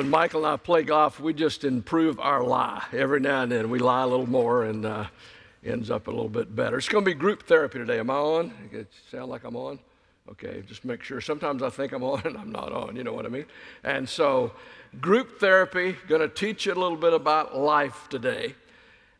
when Michael and I play golf, we just improve our lie. Every now and then we lie a little more and uh, ends up a little bit better. It's going to be group therapy today. Am I on? It sound like I'm on? Okay, just make sure. Sometimes I think I'm on and I'm not on, you know what I mean? And so, group therapy, going to teach you a little bit about life today.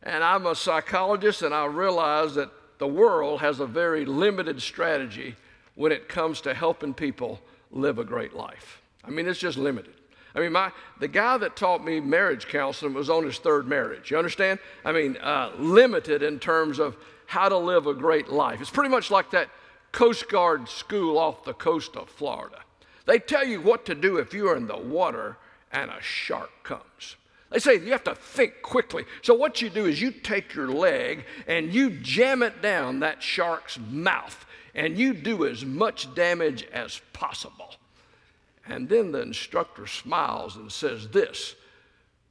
And I'm a psychologist and I realize that the world has a very limited strategy when it comes to helping people live a great life. I mean, it's just limited. I mean, my, the guy that taught me marriage counseling was on his third marriage. You understand? I mean, uh, limited in terms of how to live a great life. It's pretty much like that Coast Guard school off the coast of Florida. They tell you what to do if you're in the water and a shark comes. They say you have to think quickly. So, what you do is you take your leg and you jam it down that shark's mouth, and you do as much damage as possible. And then the instructor smiles and says this,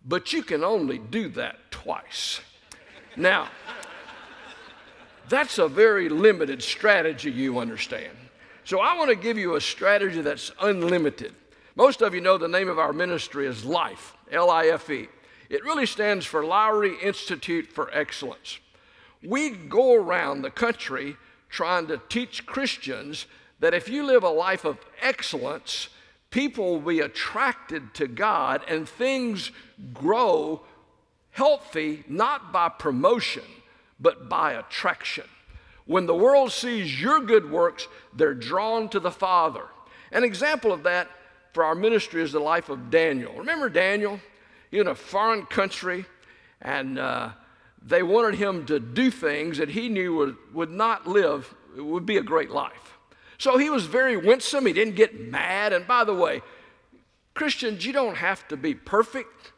but you can only do that twice. Now, that's a very limited strategy, you understand. So I want to give you a strategy that's unlimited. Most of you know the name of our ministry is LIFE, L I F E. It really stands for Lowry Institute for Excellence. We go around the country trying to teach Christians that if you live a life of excellence, people will be attracted to God and things grow healthy not by promotion, but by attraction. When the world sees your good works, they're drawn to the Father. An example of that for our ministry is the life of Daniel. Remember Daniel? in a foreign country, and uh, they wanted him to do things that he knew would, would not live, it would be a great life. So he was very winsome. He didn't get mad. And by the way, Christians, you don't have to be perfect,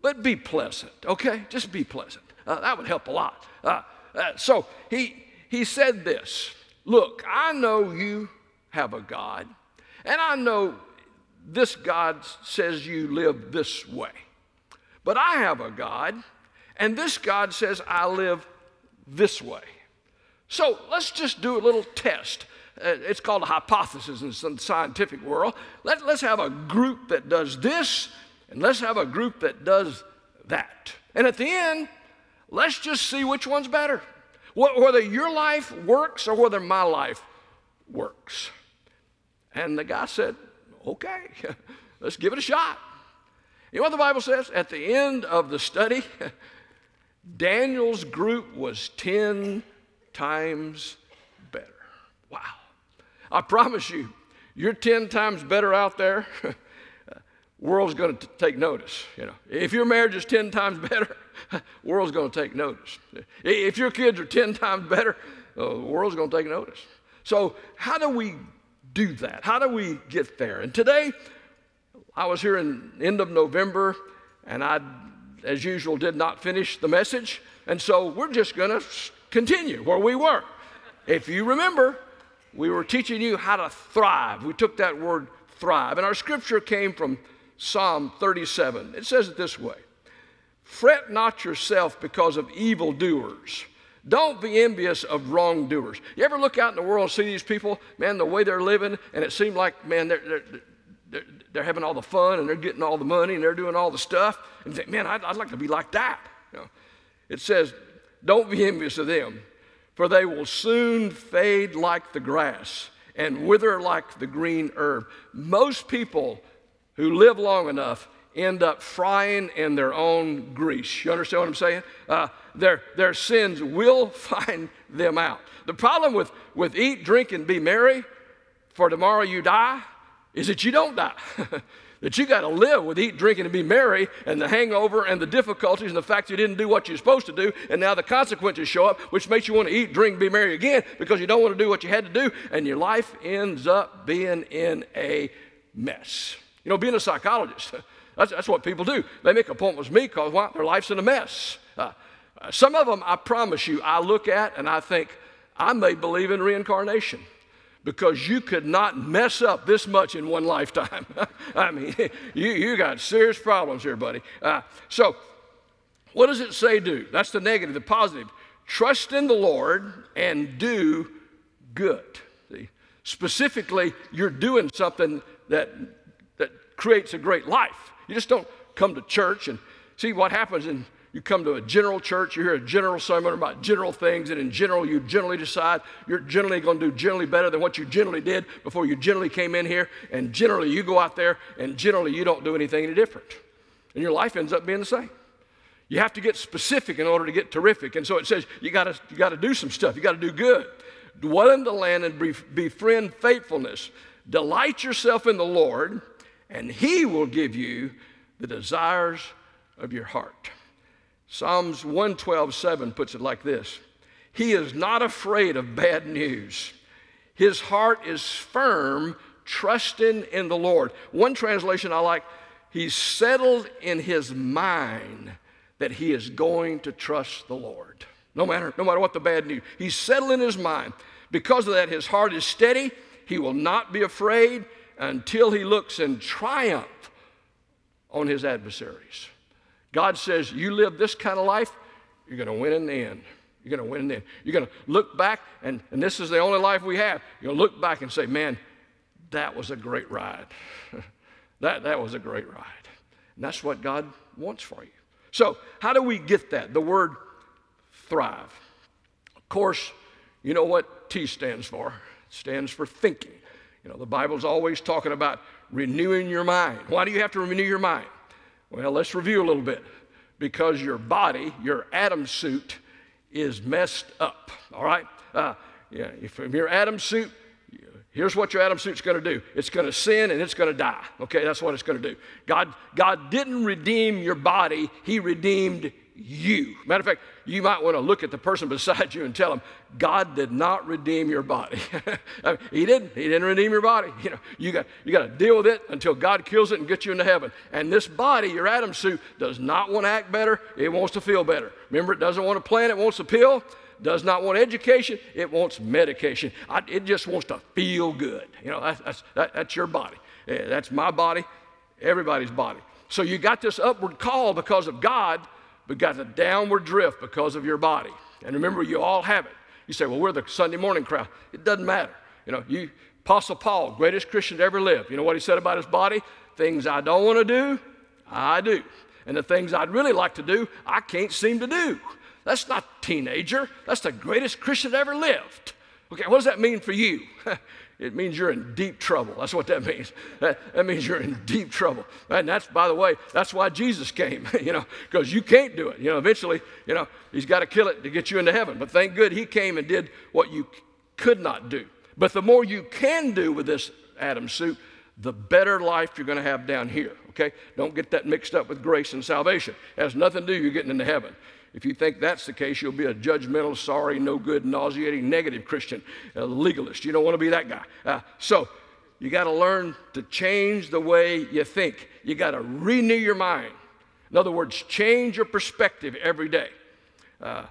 but be pleasant, okay? Just be pleasant. Uh, that would help a lot. Uh, uh, so he, he said this Look, I know you have a God, and I know this God says you live this way. But I have a God, and this God says I live this way. So let's just do a little test. Uh, it's called a hypothesis in the scientific world. Let, let's have a group that does this, and let's have a group that does that. And at the end, let's just see which one's better. Whether your life works or whether my life works. And the guy said, okay, let's give it a shot. You know what the Bible says? At the end of the study, Daniel's group was 10 times better. Wow. I promise you, you're 10 times better out there, world's going to take notice. You know, if your marriage is 10 times better, world's going to take notice. If your kids are 10 times better, uh, the world's going to take notice. So, how do we do that? How do we get there? And today, I was here in end of November, and I, as usual, did not finish the message. And so we're just going to continue where we were. If you remember, we were teaching you how to thrive. We took that word thrive. And our scripture came from Psalm 37. It says it this way Fret not yourself because of evildoers. Don't be envious of wrongdoers. You ever look out in the world and see these people, man, the way they're living, and it seemed like, man, they're, they're, they're, they're, having all the fun and they're getting all the money and they're doing all the stuff. And think, man, I'd, I'd like to be like that. You know, it says, don't be envious of them, for they will soon fade like the grass and wither like the green herb. Most people who live long enough end up frying in their own grease. You understand what I'm saying? Uh, their, their sins will find them out. The problem with, with eat, drink, and be merry, for tomorrow you die, is that you don't die. that you got to live with eat, drinking, and be merry, and the hangover and the difficulties and the fact you didn't do what you're supposed to do, and now the consequences show up, which makes you want to eat, drink, be merry again because you don't want to do what you had to do, and your life ends up being in a mess. You know, being a psychologist, that's, that's what people do. They make appointments with me because what? Their life's in a mess. Uh, some of them, I promise you, I look at and I think, I may believe in reincarnation because you could not mess up this much in one lifetime. I mean, you, you got serious problems here, buddy. Uh, so, what does it say do? That's the negative. The positive. Trust in the Lord and do good. See? Specifically, you're doing something that, that creates a great life. You just don't come to church and see what happens and you come to a general church, you hear a general sermon about general things, and in general, you generally decide you're generally going to do generally better than what you generally did before you generally came in here, and generally you go out there, and generally you don't do anything any different. And your life ends up being the same. You have to get specific in order to get terrific. And so it says you got you to do some stuff, you got to do good. Dwell in the land and befriend faithfulness. Delight yourself in the Lord, and He will give you the desires of your heart. Psalms 112:7 puts it like this He is not afraid of bad news. His heart is firm, trusting in the Lord. One translation I like, he's settled in his mind that he is going to trust the Lord. No matter, no matter what the bad news. He's settled in his mind. Because of that, his heart is steady. He will not be afraid until he looks in triumph on his adversaries. God says, You live this kind of life, you're going to win in the end. You're going to win in the end. You're going to look back, and, and this is the only life we have. You're going to look back and say, Man, that was a great ride. that, that was a great ride. And that's what God wants for you. So, how do we get that? The word thrive. Of course, you know what T stands for? It stands for thinking. You know, the Bible's always talking about renewing your mind. Why do you have to renew your mind? Well, let's review a little bit. Because your body, your Adam suit, is messed up. All right? Uh, yeah, if your Adam suit, here's what your Adam suit's going to do it's going to sin and it's going to die. Okay, that's what it's going to do. God, God didn't redeem your body, He redeemed you. Matter of fact, you might want to look at the person beside you and tell them, God did not redeem your body. I mean, he didn't. He didn't redeem your body. You know, you got you got to deal with it until God kills it and gets you into heaven. And this body, your Adam suit, does not want to act better. It wants to feel better. Remember, it doesn't want to plan. It wants a pill. Does not want education. It wants medication. I, it just wants to feel good. You know, that's that's, that, that's your body. Yeah, that's my body. Everybody's body. So you got this upward call because of God but got a downward drift because of your body. And remember, you all have it. You say, well, we're the Sunday morning crowd. It doesn't matter. You know, you, Apostle Paul, greatest Christian to ever live. You know what he said about his body? Things I don't want to do, I do. And the things I'd really like to do, I can't seem to do. That's not teenager. That's the greatest Christian that ever lived. Okay, what does that mean for you? It means you're in deep trouble. That's what that means. That, that means you're in deep trouble. And that's, by the way, that's why Jesus came, you know, because you can't do it. You know, eventually, you know, he's got to kill it to get you into heaven. But thank good he came and did what you could not do. But the more you can do with this Adam suit, the better life you're going to have down here. Okay? Don't get that mixed up with grace and salvation. It has nothing to do with you getting into heaven. If you think that's the case, you'll be a judgmental, sorry, no good, nauseating, negative Christian, a legalist. You don't want to be that guy. Uh, so you got to learn to change the way you think. You got to renew your mind. In other words, change your perspective every day. Uh,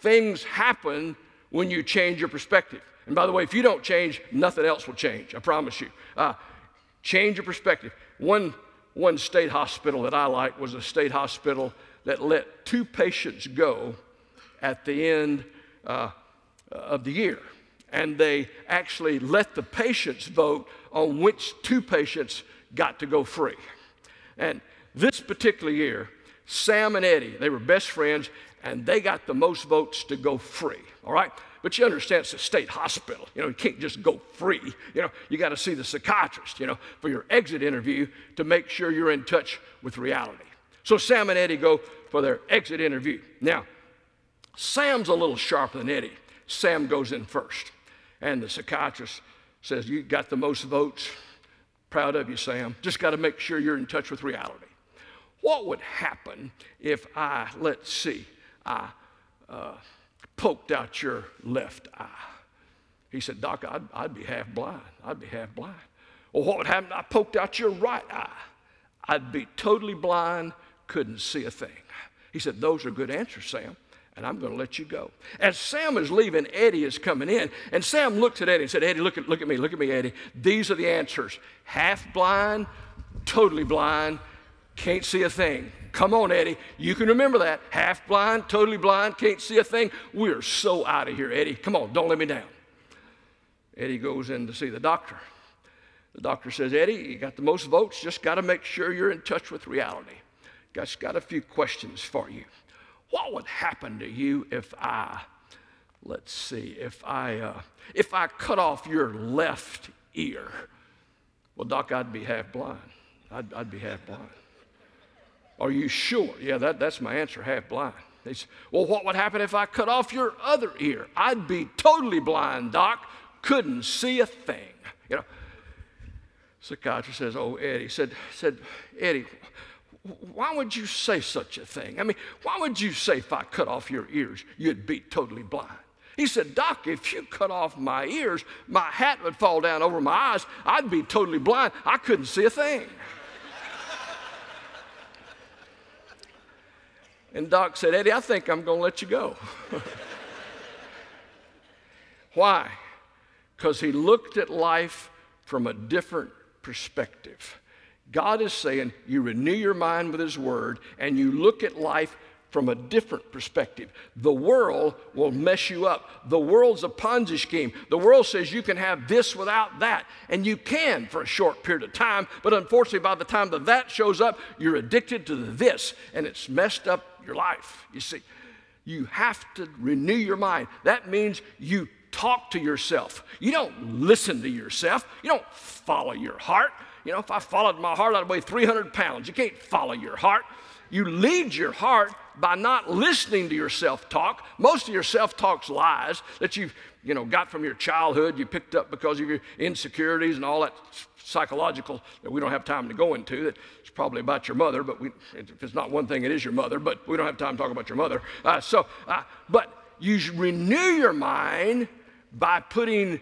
things happen when you change your perspective. And by the way, if you don't change, nothing else will change. I promise you. Uh, change your perspective. One, one state hospital that I like was a state hospital that let two patients go at the end uh, of the year. And they actually let the patients vote on which two patients got to go free. And this particular year, Sam and Eddie, they were best friends, and they got the most votes to go free. All right? But you understand it's a state hospital. You know, you can't just go free. You know, you got to see the psychiatrist, you know, for your exit interview to make sure you're in touch with reality. So Sam and Eddie go for their exit interview. Now, Sam's a little sharper than Eddie. Sam goes in first. And the psychiatrist says, You got the most votes. Proud of you, Sam. Just got to make sure you're in touch with reality. What would happen if I, let's see, I uh, poked out your left eye? He said, Doc, I'd, I'd be half blind. I'd be half blind. Well, what would happen if I poked out your right eye? I'd be totally blind couldn't see a thing. He said, Those are good answers, Sam, and I'm going to let you go. As Sam is leaving, Eddie is coming in, and Sam looked at Eddie and said, Eddie, look at, look at me, look at me, Eddie. These are the answers half blind, totally blind, can't see a thing. Come on, Eddie. You can remember that. Half blind, totally blind, can't see a thing. We're so out of here, Eddie. Come on, don't let me down. Eddie goes in to see the doctor. The doctor says, Eddie, you got the most votes, just got to make sure you're in touch with reality. Just got a few questions for you. What would happen to you if I, let's see, if I, uh, if I cut off your left ear? Well, doc, I'd be half blind. I'd, I'd be half blind. Are you sure? Yeah, that, that's my answer, half blind. They said, Well, what would happen if I cut off your other ear? I'd be totally blind, doc. Couldn't see a thing. You know, psychiatrist says, Oh, Eddie, said, said, Eddie, why would you say such a thing? I mean, why would you say if I cut off your ears, you'd be totally blind? He said, Doc, if you cut off my ears, my hat would fall down over my eyes. I'd be totally blind. I couldn't see a thing. and Doc said, Eddie, I think I'm going to let you go. Why? Because he looked at life from a different perspective. God is saying you renew your mind with His Word and you look at life from a different perspective. The world will mess you up. The world's a Ponzi scheme. The world says you can have this without that, and you can for a short period of time, but unfortunately, by the time that that shows up, you're addicted to this, and it's messed up your life. You see, you have to renew your mind. That means you talk to yourself. You don't listen to yourself, you don't follow your heart. You know, if I followed my heart, I'd weigh 300 pounds. You can't follow your heart. You lead your heart by not listening to your self talk. Most of your self talk's lies that you've you know, got from your childhood, you picked up because of your insecurities and all that psychological that we don't have time to go into. That It's probably about your mother, but we, if it's not one thing, it is your mother, but we don't have time to talk about your mother. Uh, so, uh, but you renew your mind by putting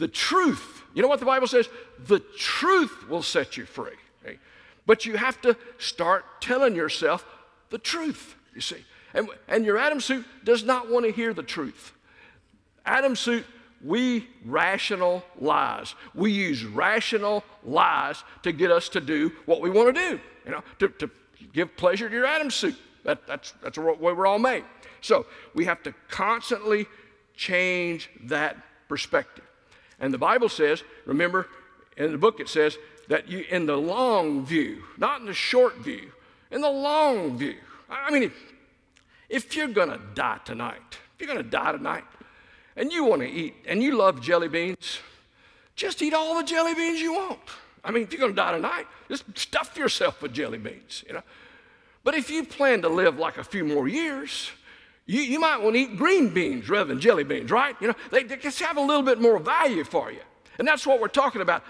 the truth. You know what the Bible says? The truth will set you free. Okay? But you have to start telling yourself the truth, you see. And, and your Adam suit does not want to hear the truth. Adam suit, we rational lies. We use rational lies to get us to do what we want to do, you know, to, to give pleasure to your Adam suit. That, that's, that's the way we're all made. So we have to constantly change that perspective. And the Bible says, remember, in the book it says that you, in the long view, not in the short view, in the long view. I mean, if, if you're going to die tonight, if you're going to die tonight, and you want to eat, and you love jelly beans, just eat all the jelly beans you want. I mean, if you're going to die tonight, just stuff yourself with jelly beans, you know. But if you plan to live like a few more years, you, you might want to eat green beans rather than jelly beans, right? You know, they, they just have a little bit more value for you. And that's what we're talking about.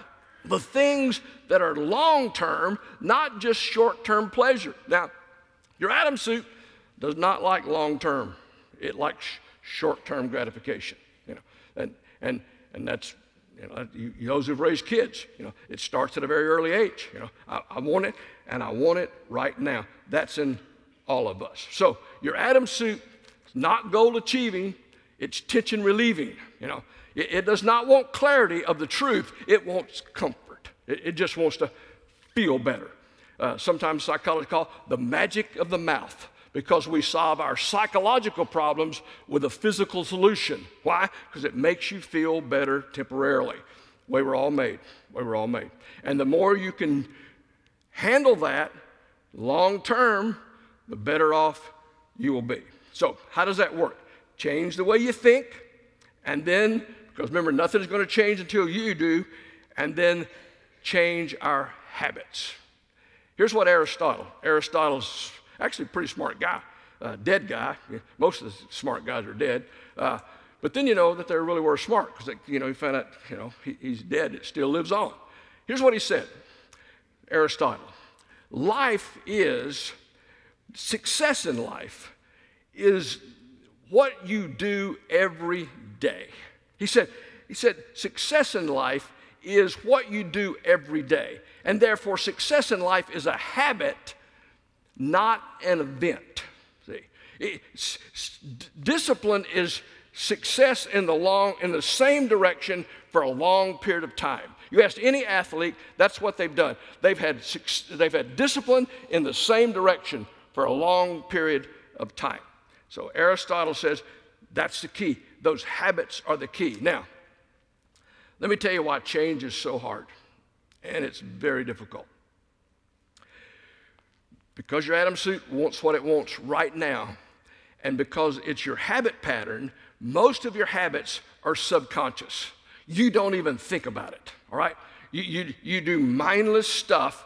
The things that are long term, not just short term pleasure. Now, your Adam suit does not like long term, it likes short term gratification. You know, and, and, and that's, you know, you, those who've raised kids, you know, it starts at a very early age. You know, I, I want it and I want it right now. That's in all of us. So your Adam suit not goal achieving, it's tension relieving. You know, it, it, does not want clarity of the truth, it wants comfort. It, it just wants to feel better. Uh, sometimes psychologists call the magic of the mouth because we solve our psychological problems with a physical solution. Why? Because it makes you feel better temporarily. Way we're all made. Way we're all made. And the more you can handle that long term, the better off you will be. So, how does that work? Change the way you think, and then, because remember, nothing's going to change until you do, and then change our habits. Here's what Aristotle, Aristotle's actually a pretty smart guy, uh, dead guy. Most of the smart guys are dead. Uh, but then you know that they really were smart because you know he found out you know he, he's dead. It still lives on. Here's what he said, Aristotle: Life is success in life is what you do every day. He said, he said, success in life is what you do every day. And therefore, success in life is a habit, not an event. See, discipline is success in the long in the same direction for a long period of time. You ask any athlete, that's what they've done. They've had they've had discipline in the same direction for a long period of time. So Aristotle says that's the key. Those habits are the key. Now, let me tell you why change is so hard. And it's very difficult. Because your Adam suit wants what it wants right now, and because it's your habit pattern, most of your habits are subconscious. You don't even think about it, all right? You, you, you do mindless stuff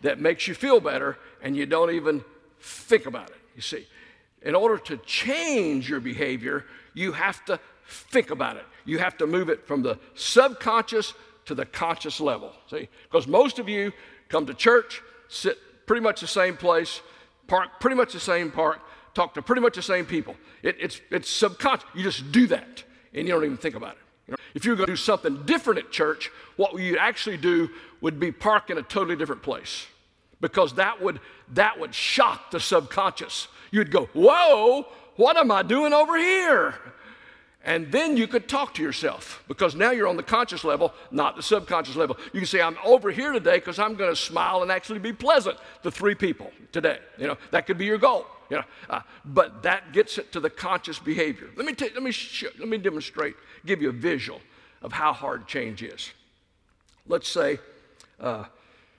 that makes you feel better, and you don't even think about it, you see. In order to change your behavior, you have to think about it. You have to move it from the subconscious to the conscious level. See, because most of you come to church, sit pretty much the same place, park pretty much the same park, talk to pretty much the same people. It, it's, it's subconscious. You just do that and you don't even think about it. You if you were going to do something different at church, what you'd actually do would be park in a totally different place because that would, that would shock the subconscious. You'd go, Whoa, what am I doing over here? And then you could talk to yourself because now you're on the conscious level, not the subconscious level. You can say, I'm over here today because I'm going to smile and actually be pleasant to three people today. You know, that could be your goal. You know, uh, but that gets it to the conscious behavior. Let me, t- let, me sh- let me demonstrate, give you a visual of how hard change is. Let's say uh,